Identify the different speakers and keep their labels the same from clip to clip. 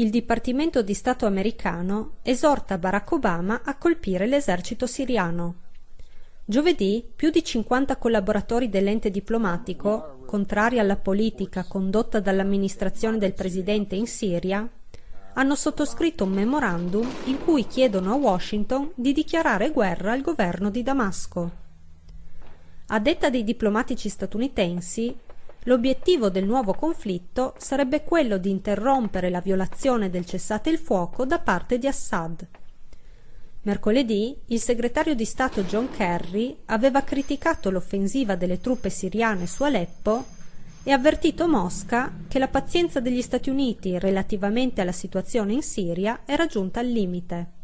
Speaker 1: il Dipartimento di Stato americano esorta Barack Obama a colpire l'esercito siriano. Giovedì più di 50 collaboratori dell'ente diplomatico, contrari alla politica condotta dall'amministrazione del presidente in Siria, hanno sottoscritto un memorandum in cui chiedono a Washington di dichiarare guerra al governo di Damasco. A detta dei diplomatici statunitensi, l'obiettivo del nuovo conflitto sarebbe quello di interrompere la violazione del cessate il fuoco da parte di Assad. Mercoledì il segretario di Stato John Kerry aveva criticato l'offensiva delle truppe siriane su Aleppo e avvertito Mosca che la pazienza degli Stati Uniti relativamente alla situazione in Siria era giunta al limite.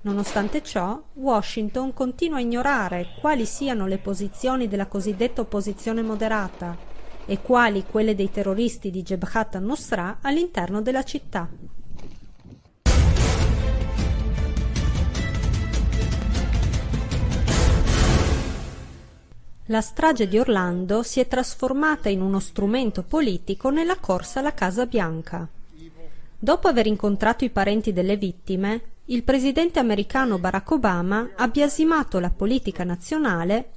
Speaker 1: Nonostante ciò, Washington continua a ignorare quali siano le posizioni della cosiddetta opposizione moderata e quali quelle dei terroristi di Jebhat al-Nusra all'interno della città. La strage di Orlando si è trasformata in uno strumento politico nella corsa alla Casa Bianca. Dopo aver incontrato i parenti delle vittime, il presidente americano Barack Obama ha biasimato la politica nazionale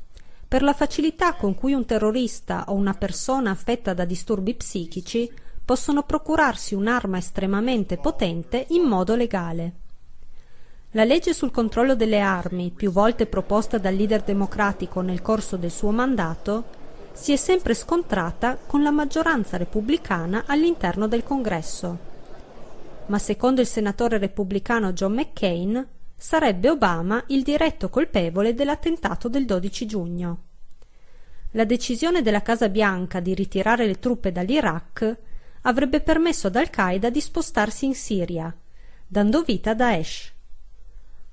Speaker 1: per la facilità con cui un terrorista o una persona affetta da disturbi psichici possono procurarsi un'arma estremamente potente in modo legale. La legge sul controllo delle armi, più volte proposta dal leader democratico nel corso del suo mandato, si è sempre scontrata con la maggioranza repubblicana all'interno del Congresso. Ma secondo il senatore repubblicano John McCain, sarebbe Obama il diretto colpevole dell'attentato del 12 giugno. La decisione della Casa Bianca di ritirare le truppe dall'Iraq avrebbe permesso ad Al-Qaeda di spostarsi in Siria, dando vita a Daesh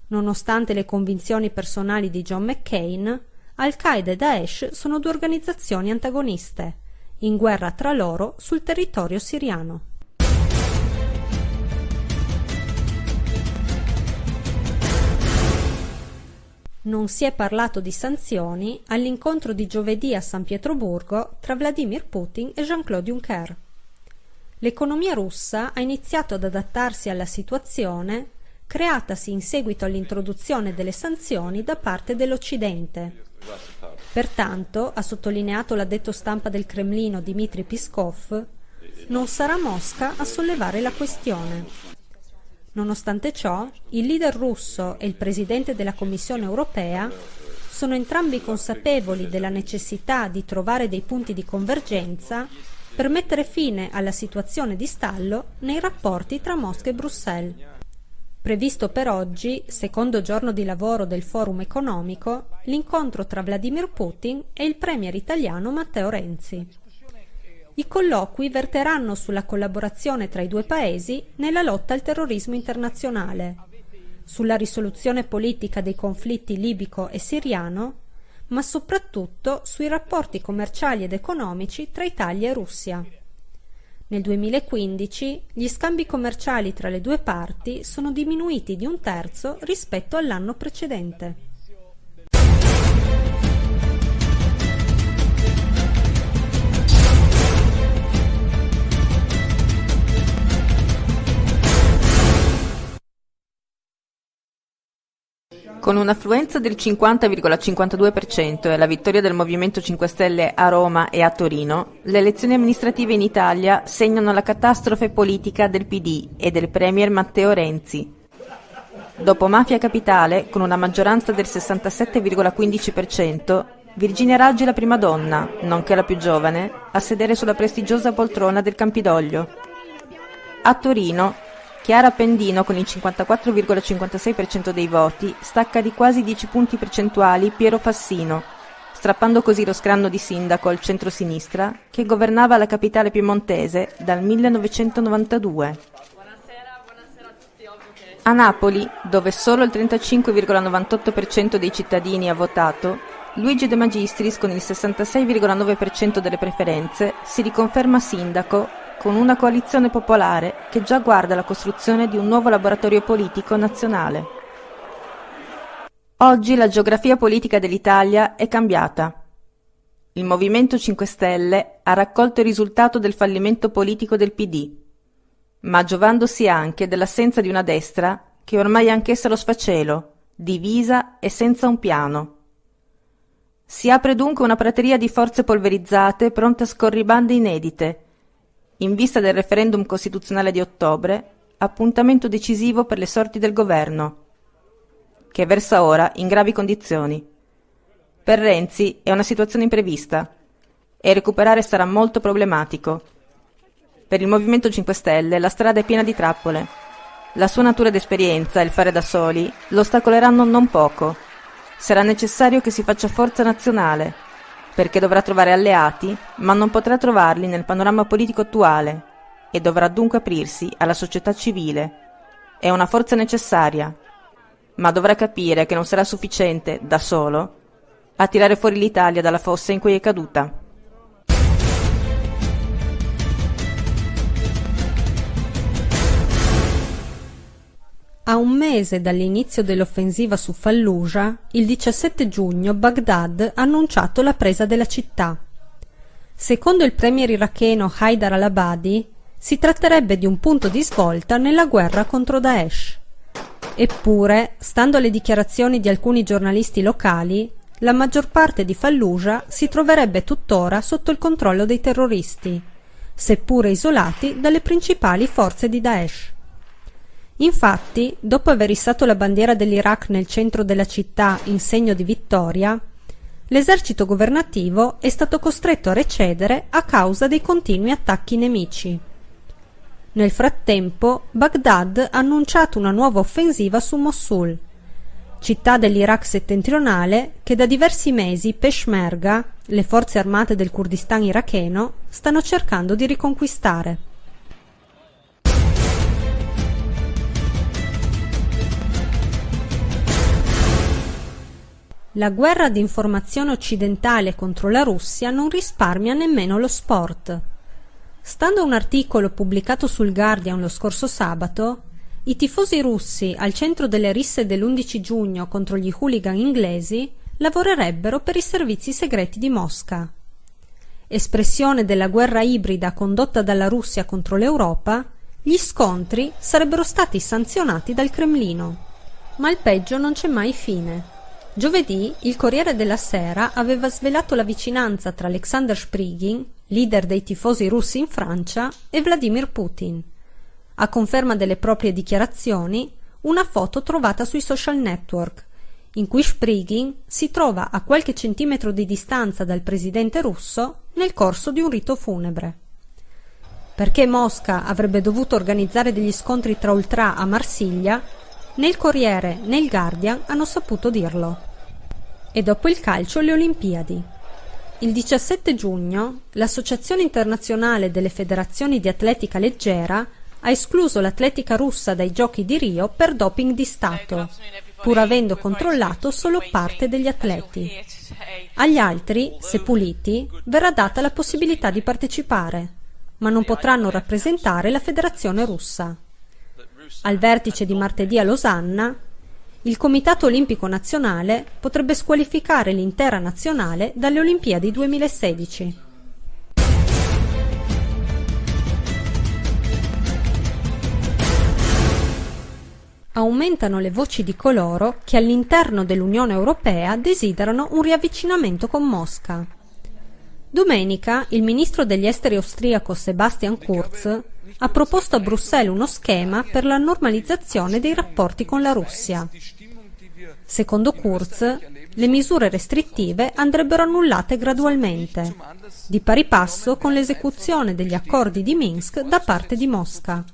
Speaker 1: Nonostante le convinzioni personali di John McCain, Al-Qaeda e Daesh sono due organizzazioni antagoniste, in guerra tra loro sul territorio siriano. Non si è parlato di sanzioni all'incontro di giovedì a San Pietroburgo tra Vladimir Putin e Jean-Claude Juncker. L'economia russa ha iniziato ad adattarsi alla situazione creatasi in seguito all'introduzione delle sanzioni da parte dell'Occidente. Pertanto, ha sottolineato l'addetto stampa del Cremlino Dmitry Peskov, non sarà Mosca a sollevare la questione. Nonostante ciò, il leader russo e il presidente della Commissione europea sono entrambi consapevoli della necessità di trovare dei punti di convergenza per mettere fine alla situazione di stallo nei rapporti tra Mosca e Bruxelles. Previsto per oggi, secondo giorno di lavoro del Forum economico, l'incontro tra Vladimir Putin e il premier italiano Matteo Renzi. I colloqui verteranno sulla collaborazione tra i due paesi nella lotta al terrorismo internazionale, sulla risoluzione politica dei conflitti libico e siriano, ma soprattutto sui rapporti commerciali ed economici tra Italia e Russia. Nel 2015 gli scambi commerciali tra le due parti sono diminuiti di un terzo rispetto all'anno precedente.
Speaker 2: Con un'affluenza del 50,52% e la vittoria del Movimento 5 Stelle a Roma e a Torino, le elezioni amministrative in Italia segnano la catastrofe politica del PD e del Premier Matteo Renzi. Dopo Mafia Capitale, con una maggioranza del 67,15%, Virginia Raggi è la prima donna, nonché la più giovane, a sedere sulla prestigiosa poltrona del Campidoglio. A Torino, Chiara Appendino con il 54,56% dei voti stacca di quasi 10 punti percentuali Piero Fassino, strappando così lo scranno di sindaco al centro-sinistra che governava la capitale piemontese dal 1992. A Napoli, dove solo il 35,98% dei cittadini ha votato, Luigi De Magistris con il 66,9% delle preferenze si riconferma sindaco con una coalizione popolare che già guarda alla costruzione di un nuovo laboratorio politico nazionale. Oggi la geografia politica dell'Italia è cambiata. Il Movimento 5 Stelle ha raccolto il risultato del fallimento politico del PD. ma giovandosi anche dell'assenza di una destra che ormai è anch'essa lo sfacelo, divisa e senza un piano. Si apre dunque una prateria di forze polverizzate pronte a scorribande inedite, in vista del referendum costituzionale di ottobre, appuntamento decisivo per le sorti del governo, che versa ora in gravi condizioni. Per Renzi è una situazione imprevista e recuperare sarà molto problematico. Per il Movimento 5 Stelle la strada è piena di trappole. La sua natura ed esperienza e il fare da soli lo ostacoleranno non poco. Sarà necessario che si faccia forza nazionale, perché dovrà trovare alleati, ma non potrà trovarli nel panorama politico attuale e dovrà dunque aprirsi alla società civile. È una forza necessaria, ma dovrà capire che non sarà sufficiente, da solo, a tirare fuori l'Italia dalla fossa in cui è caduta.
Speaker 1: A un mese dall'inizio dell'offensiva su Fallujah, il 17 giugno Baghdad ha annunciato la presa della città. Secondo il premier iracheno Haidar al-Abadi, si tratterebbe di un punto di svolta nella guerra contro Daesh. Eppure, stando alle dichiarazioni di alcuni giornalisti locali, la maggior parte di Fallujah si troverebbe tuttora sotto il controllo dei terroristi, seppure isolati dalle principali forze di Daesh. Infatti, dopo aver issato la bandiera dell'Iraq nel centro della città in segno di vittoria, l'esercito governativo è stato costretto a recedere a causa dei continui attacchi nemici. Nel frattempo, Baghdad ha annunciato una nuova offensiva su Mosul, città dell'Iraq settentrionale che da diversi mesi Peshmerga, le forze armate del Kurdistan iracheno, stanno cercando di riconquistare. La guerra di informazione occidentale contro la Russia non risparmia nemmeno lo sport. Stando a un articolo pubblicato sul Guardian lo scorso sabato, i tifosi russi al centro delle risse dell'11 giugno contro gli hooligan inglesi lavorerebbero per i servizi segreti di Mosca. Espressione della guerra ibrida condotta dalla Russia contro l'Europa, gli scontri sarebbero stati sanzionati dal Cremlino. Ma il peggio non c'è mai fine. Giovedì il Corriere della Sera aveva svelato la vicinanza tra Alexander Sprigin, leader dei tifosi russi in Francia, e Vladimir Putin. A conferma delle proprie dichiarazioni, una foto trovata sui social network, in cui Sprigin si trova a qualche centimetro di distanza dal presidente russo nel corso di un rito funebre. Perché Mosca avrebbe dovuto organizzare degli scontri tra ultra a Marsiglia, Né il Corriere né il Guardian hanno saputo dirlo. E dopo il calcio le Olimpiadi. Il 17 giugno l'Associazione internazionale delle federazioni di atletica leggera ha escluso l'atletica russa dai giochi di Rio per doping di Stato, pur avendo controllato solo parte degli atleti. Agli altri, se puliti, verrà data la possibilità di partecipare, ma non potranno rappresentare la federazione russa. Al vertice di martedì a Losanna, il Comitato Olimpico Nazionale potrebbe squalificare l'intera nazionale dalle Olimpiadi 2016. Aumentano le voci di coloro che all'interno dell'Unione Europea desiderano un riavvicinamento con Mosca. Domenica il ministro degli esteri austriaco Sebastian Kurz ha proposto a Bruxelles uno schema per la normalizzazione dei rapporti con la Russia. Secondo Kurz, le misure restrittive andrebbero annullate gradualmente, di pari passo con l'esecuzione degli accordi di Minsk da parte di Mosca.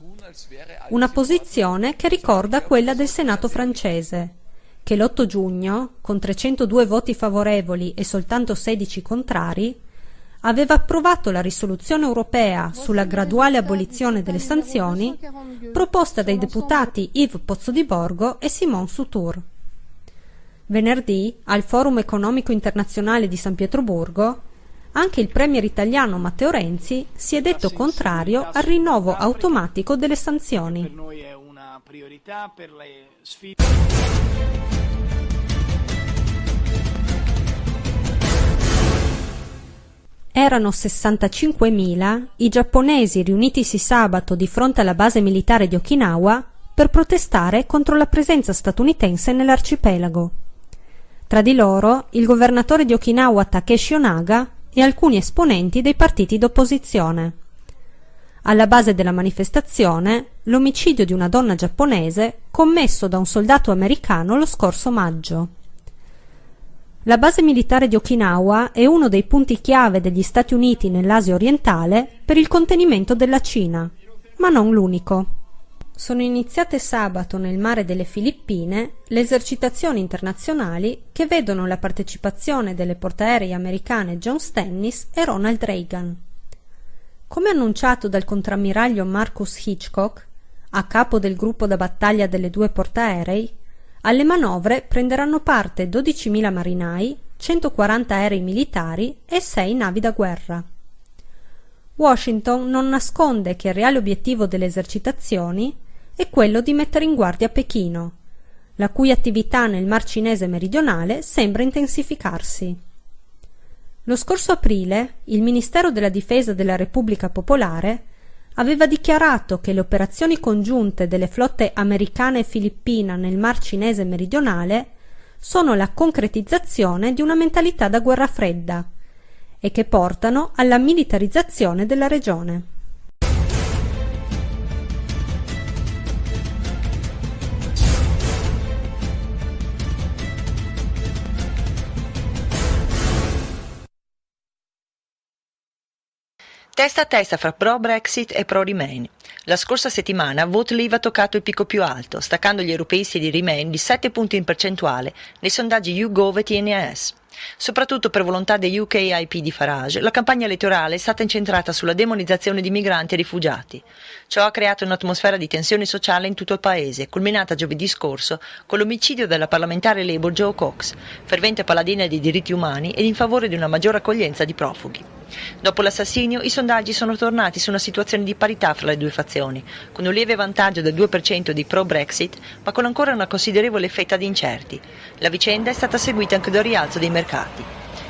Speaker 1: Una posizione che ricorda quella del Senato francese, che l'8 giugno, con 302 voti favorevoli e soltanto 16 contrari, aveva approvato la risoluzione europea sulla graduale abolizione delle sanzioni proposta dai deputati Yves Pozzodiborgo e Simon Sutur. Venerdì, al Forum economico internazionale di San Pietroburgo, anche il premier italiano Matteo Renzi si è detto contrario al rinnovo automatico delle sanzioni. Erano 65.000 i giapponesi riunitisi sabato di fronte alla base militare di Okinawa per protestare contro la presenza statunitense nell'arcipelago. Tra di loro il governatore di Okinawa Takeshi Onaga e alcuni esponenti dei partiti d'opposizione. Alla base della manifestazione l'omicidio di una donna giapponese commesso da un soldato americano lo scorso maggio. La base militare di Okinawa è uno dei punti chiave degli Stati Uniti nell'Asia orientale per il contenimento della Cina, ma non l'unico. Sono iniziate sabato nel mare delle Filippine le esercitazioni internazionali che vedono la partecipazione delle portaerei americane John Stennis e Ronald Reagan. Come annunciato dal contrammiraglio Marcus Hitchcock, a capo del gruppo da battaglia delle due portaerei, alle manovre prenderanno parte 12.000 marinai, 140 aerei militari e 6 navi da guerra. Washington non nasconde che il reale obiettivo delle esercitazioni è quello di mettere in guardia Pechino, la cui attività nel Mar Cinese meridionale sembra intensificarsi. Lo scorso aprile il Ministero della Difesa della Repubblica Popolare aveva dichiarato che le operazioni congiunte delle flotte americana e filippina nel Mar Cinese meridionale sono la concretizzazione di una mentalità da guerra fredda e che portano alla militarizzazione della regione.
Speaker 3: Testa a testa fra pro-Brexit e pro-Remain. La scorsa settimana Leave ha toccato il picco più alto, staccando gli europeisti di Remain di 7 punti in percentuale nei sondaggi YouGov e TNS. Soprattutto per volontà dei UKIP di Farage, la campagna elettorale è stata incentrata sulla demonizzazione di migranti e rifugiati. Ciò ha creato un'atmosfera di tensione sociale in tutto il paese, culminata giovedì scorso con l'omicidio della parlamentare Labour Joe Cox, fervente paladina dei diritti umani ed in favore di una maggiore accoglienza di profughi. Dopo l'assassinio, i sondaggi sono tornati su una situazione di parità fra le due fazioni, con un lieve vantaggio del 2% di pro-Brexit, ma con ancora una considerevole fetta di incerti. La vicenda è stata seguita anche da un rialzo dei mercati.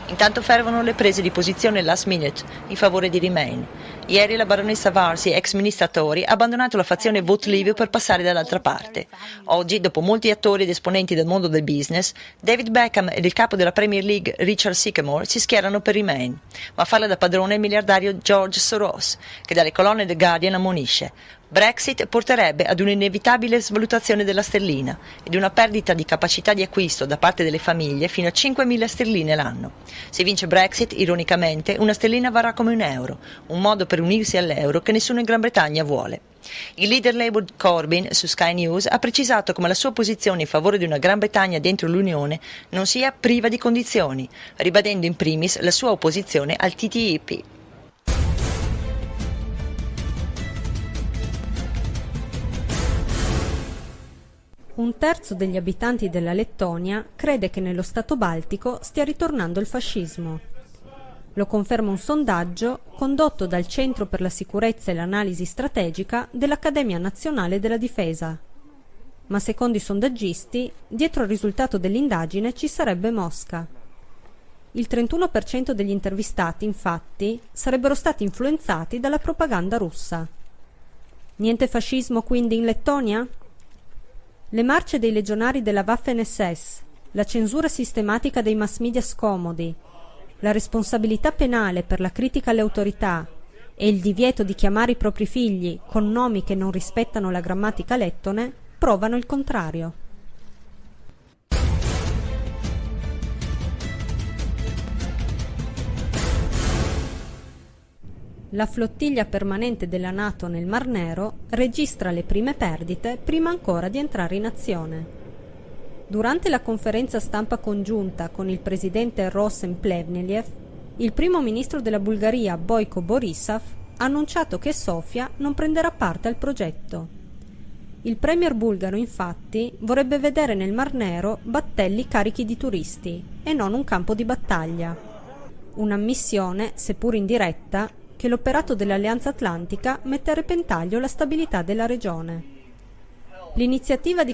Speaker 3: Intanto fervano le prese di posizione last minute in favore di Remain. Ieri la baronessa Varsi, ex ministra Tory, ha abbandonato la fazione Vote Leave per passare dall'altra parte. Oggi, dopo molti attori ed esponenti del mondo del business, David Beckham ed il capo della Premier League Richard Sycamore si schierano per Remain, ma farla da padrone il miliardario George Soros, che dalle colonne del Guardian ammonisce Brexit porterebbe ad un'inevitabile svalutazione della sterlina ed una perdita di capacità di acquisto da parte delle famiglie fino a 5.000 sterline l'anno. Se vince Brexit, ironicamente, una sterlina varrà come un euro, un modo per unirsi all'euro che nessuno in Gran Bretagna vuole. Il leader Labour Corbyn su Sky News ha precisato come la sua posizione in favore di una Gran Bretagna dentro l'Unione non sia priva di condizioni, ribadendo in primis la sua opposizione al TTIP.
Speaker 1: Un terzo degli abitanti della Lettonia crede che nello Stato baltico stia ritornando il fascismo. Lo conferma un sondaggio condotto dal Centro per la sicurezza e l'analisi strategica dell'Accademia nazionale della difesa. Ma secondo i sondaggisti, dietro al risultato dell'indagine ci sarebbe Mosca. Il 31% degli intervistati, infatti, sarebbero stati influenzati dalla propaganda russa. Niente fascismo quindi in Lettonia? Le marce dei legionari della Waffen-SS, la censura sistematica dei mass media scomodi, la responsabilità penale per la critica alle autorità e il divieto di chiamare i propri figli con nomi che non rispettano la grammatica lettone provano il contrario. La flottiglia permanente della Nato nel Mar Nero registra le prime perdite prima ancora di entrare in azione. Durante la conferenza stampa congiunta con il presidente Rosen Plevneliev, il primo ministro della Bulgaria Boyko Borisov ha annunciato che Sofia non prenderà parte al progetto. Il premier bulgaro infatti vorrebbe vedere nel Mar Nero battelli carichi di turisti e non un campo di battaglia. Un'ammissione, seppur indiretta, che l'operato dell'Alleanza Atlantica mette a repentaglio la stabilità della regione. L'iniziativa di